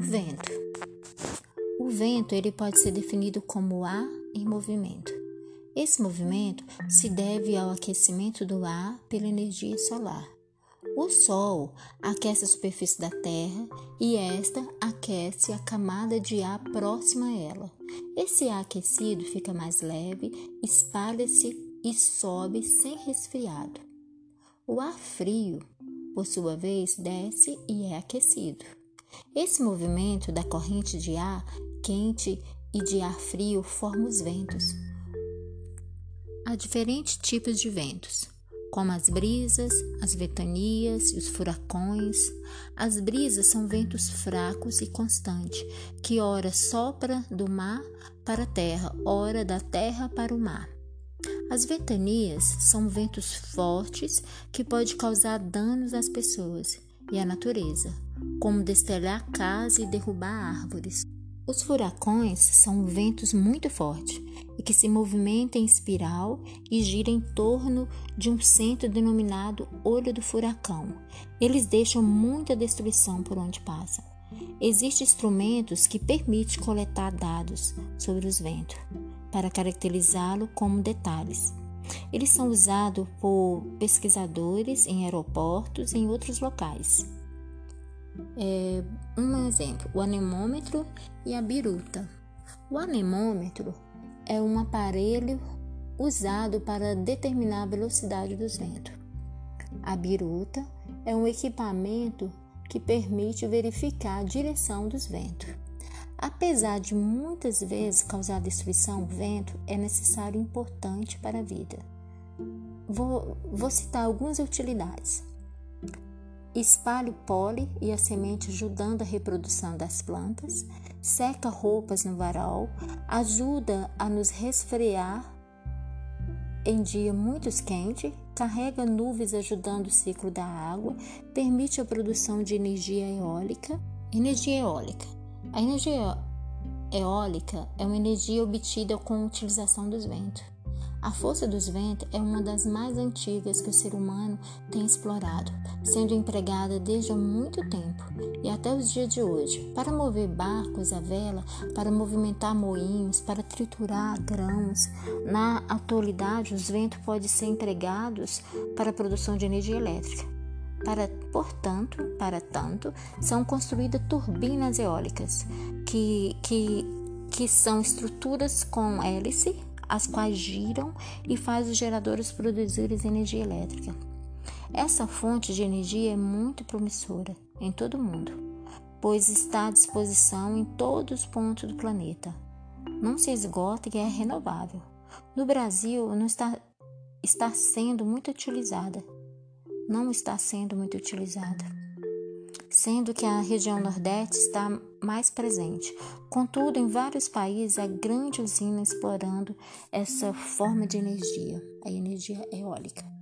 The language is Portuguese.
vento. O vento ele pode ser definido como ar em movimento. Esse movimento se deve ao aquecimento do ar pela energia solar. O Sol aquece a superfície da Terra e esta aquece a camada de ar próxima a ela. Esse ar aquecido fica mais leve, espalha-se e sobe sem resfriado. O ar frio, por sua vez, desce e é aquecido. Esse movimento da corrente de ar quente e de ar frio forma os ventos. Há diferentes tipos de ventos como as brisas, as ventanias e os furacões. As brisas são ventos fracos e constantes, que ora sopra do mar para a terra, ora da terra para o mar. As ventanias são ventos fortes que podem causar danos às pessoas e à natureza, como destelhar casa e derrubar árvores. Os furacões são ventos muito fortes e que se movimentam em espiral e giram em torno de um centro denominado olho do furacão. Eles deixam muita destruição por onde passam. Existem instrumentos que permitem coletar dados sobre os ventos para caracterizá-lo como detalhes. Eles são usados por pesquisadores em aeroportos e em outros locais. É, um exemplo, o anemômetro e a biruta. O anemômetro é um aparelho usado para determinar a velocidade dos ventos. A biruta é um equipamento que permite verificar a direção dos ventos. Apesar de muitas vezes causar destruição, o vento é necessário e importante para a vida. Vou, vou citar algumas utilidades espalha o pólen e a semente ajudando a reprodução das plantas, seca roupas no varal, ajuda a nos resfriar em dia muito quente, carrega nuvens ajudando o ciclo da água, permite a produção de energia eólica. Energia eólica. A energia eólica é uma energia obtida com a utilização dos ventos. A força dos ventos é uma das mais antigas que o ser humano tem explorado, sendo empregada desde há muito tempo e até os dias de hoje, para mover barcos à vela, para movimentar moinhos, para triturar grãos. Na atualidade, os ventos podem ser empregados para a produção de energia elétrica. Para, portanto, para tanto, são construídas turbinas eólicas, que, que, que são estruturas com hélice as quais giram e faz os geradores produzirem energia elétrica. Essa fonte de energia é muito promissora em todo o mundo, pois está à disposição em todos os pontos do planeta. Não se esgota e é renovável. No Brasil, não está, está sendo muito utilizada. Não está sendo muito utilizada sendo que a região Nordeste está mais presente. Contudo, em vários países há grande usina explorando essa forma de energia, a energia eólica.